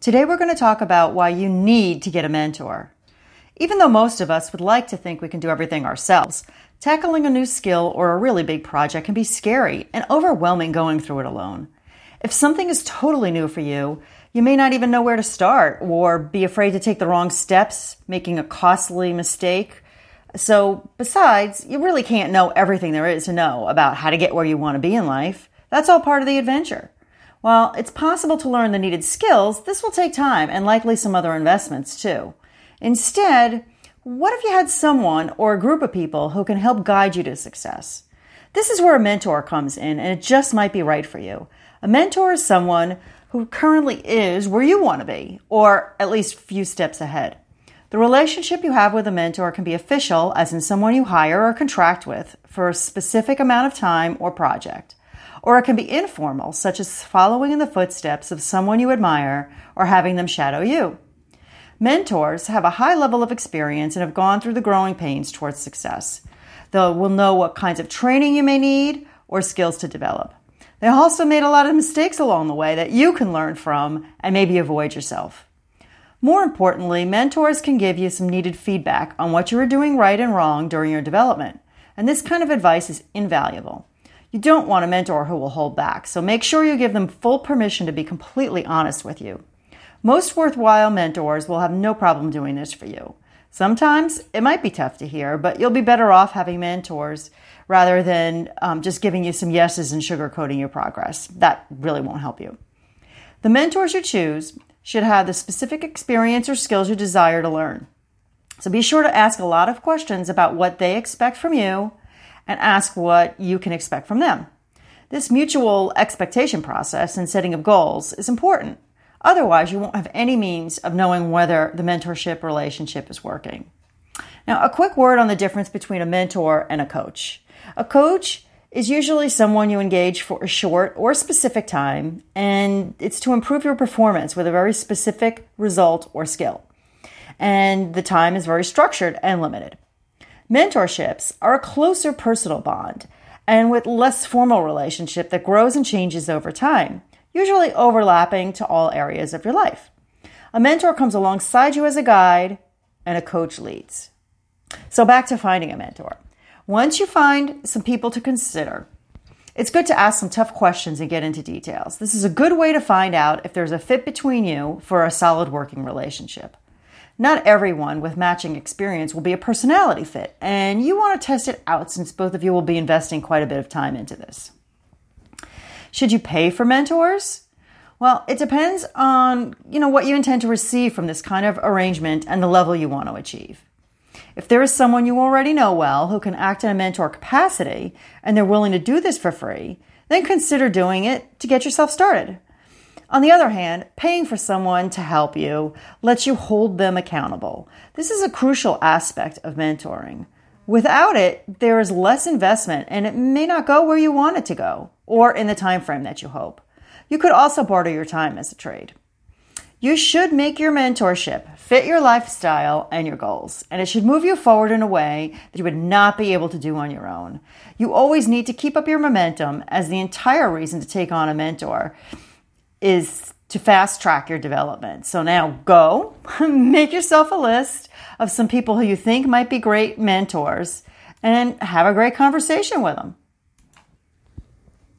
Today we're going to talk about why you need to get a mentor. Even though most of us would like to think we can do everything ourselves, tackling a new skill or a really big project can be scary and overwhelming going through it alone. If something is totally new for you, you may not even know where to start or be afraid to take the wrong steps, making a costly mistake. So, besides, you really can't know everything there is to know about how to get where you want to be in life. That's all part of the adventure. While it's possible to learn the needed skills, this will take time and likely some other investments too. Instead, what if you had someone or a group of people who can help guide you to success? This is where a mentor comes in, and it just might be right for you. A mentor is someone who currently is where you want to be, or at least a few steps ahead. The relationship you have with a mentor can be official, as in someone you hire or contract with for a specific amount of time or project or it can be informal, such as following in the footsteps of someone you admire or having them shadow you. Mentors have a high level of experience and have gone through the growing pains towards success. They will know what kinds of training you may need or skills to develop. They also made a lot of mistakes along the way that you can learn from and maybe avoid yourself. More importantly, mentors can give you some needed feedback on what you are doing right and wrong during your development. And this kind of advice is invaluable. You don't want a mentor who will hold back, so make sure you give them full permission to be completely honest with you. Most worthwhile mentors will have no problem doing this for you. Sometimes it might be tough to hear, but you'll be better off having mentors rather than um, just giving you some yeses and sugarcoating your progress. That really won't help you. The mentors you choose should have the specific experience or skills you desire to learn. So be sure to ask a lot of questions about what they expect from you and ask what you can expect from them. This mutual expectation process and setting of goals is important. Otherwise, you won't have any means of knowing whether the mentorship relationship is working. Now, a quick word on the difference between a mentor and a coach. A coach is usually someone you engage for a short or specific time, and it's to improve your performance with a very specific result or skill. And the time is very structured and limited. Mentorships are a closer personal bond and with less formal relationship that grows and changes over time, usually overlapping to all areas of your life. A mentor comes alongside you as a guide and a coach leads. So back to finding a mentor. Once you find some people to consider, it's good to ask some tough questions and get into details. This is a good way to find out if there's a fit between you for a solid working relationship. Not everyone with matching experience will be a personality fit, and you want to test it out since both of you will be investing quite a bit of time into this. Should you pay for mentors? Well, it depends on, you know, what you intend to receive from this kind of arrangement and the level you want to achieve. If there is someone you already know well who can act in a mentor capacity and they're willing to do this for free, then consider doing it to get yourself started. On the other hand, paying for someone to help you lets you hold them accountable. This is a crucial aspect of mentoring. Without it, there is less investment and it may not go where you want it to go or in the time frame that you hope. You could also barter your time as a trade. You should make your mentorship fit your lifestyle and your goals, and it should move you forward in a way that you would not be able to do on your own. You always need to keep up your momentum as the entire reason to take on a mentor is to fast track your development. So now go, make yourself a list of some people who you think might be great mentors and have a great conversation with them.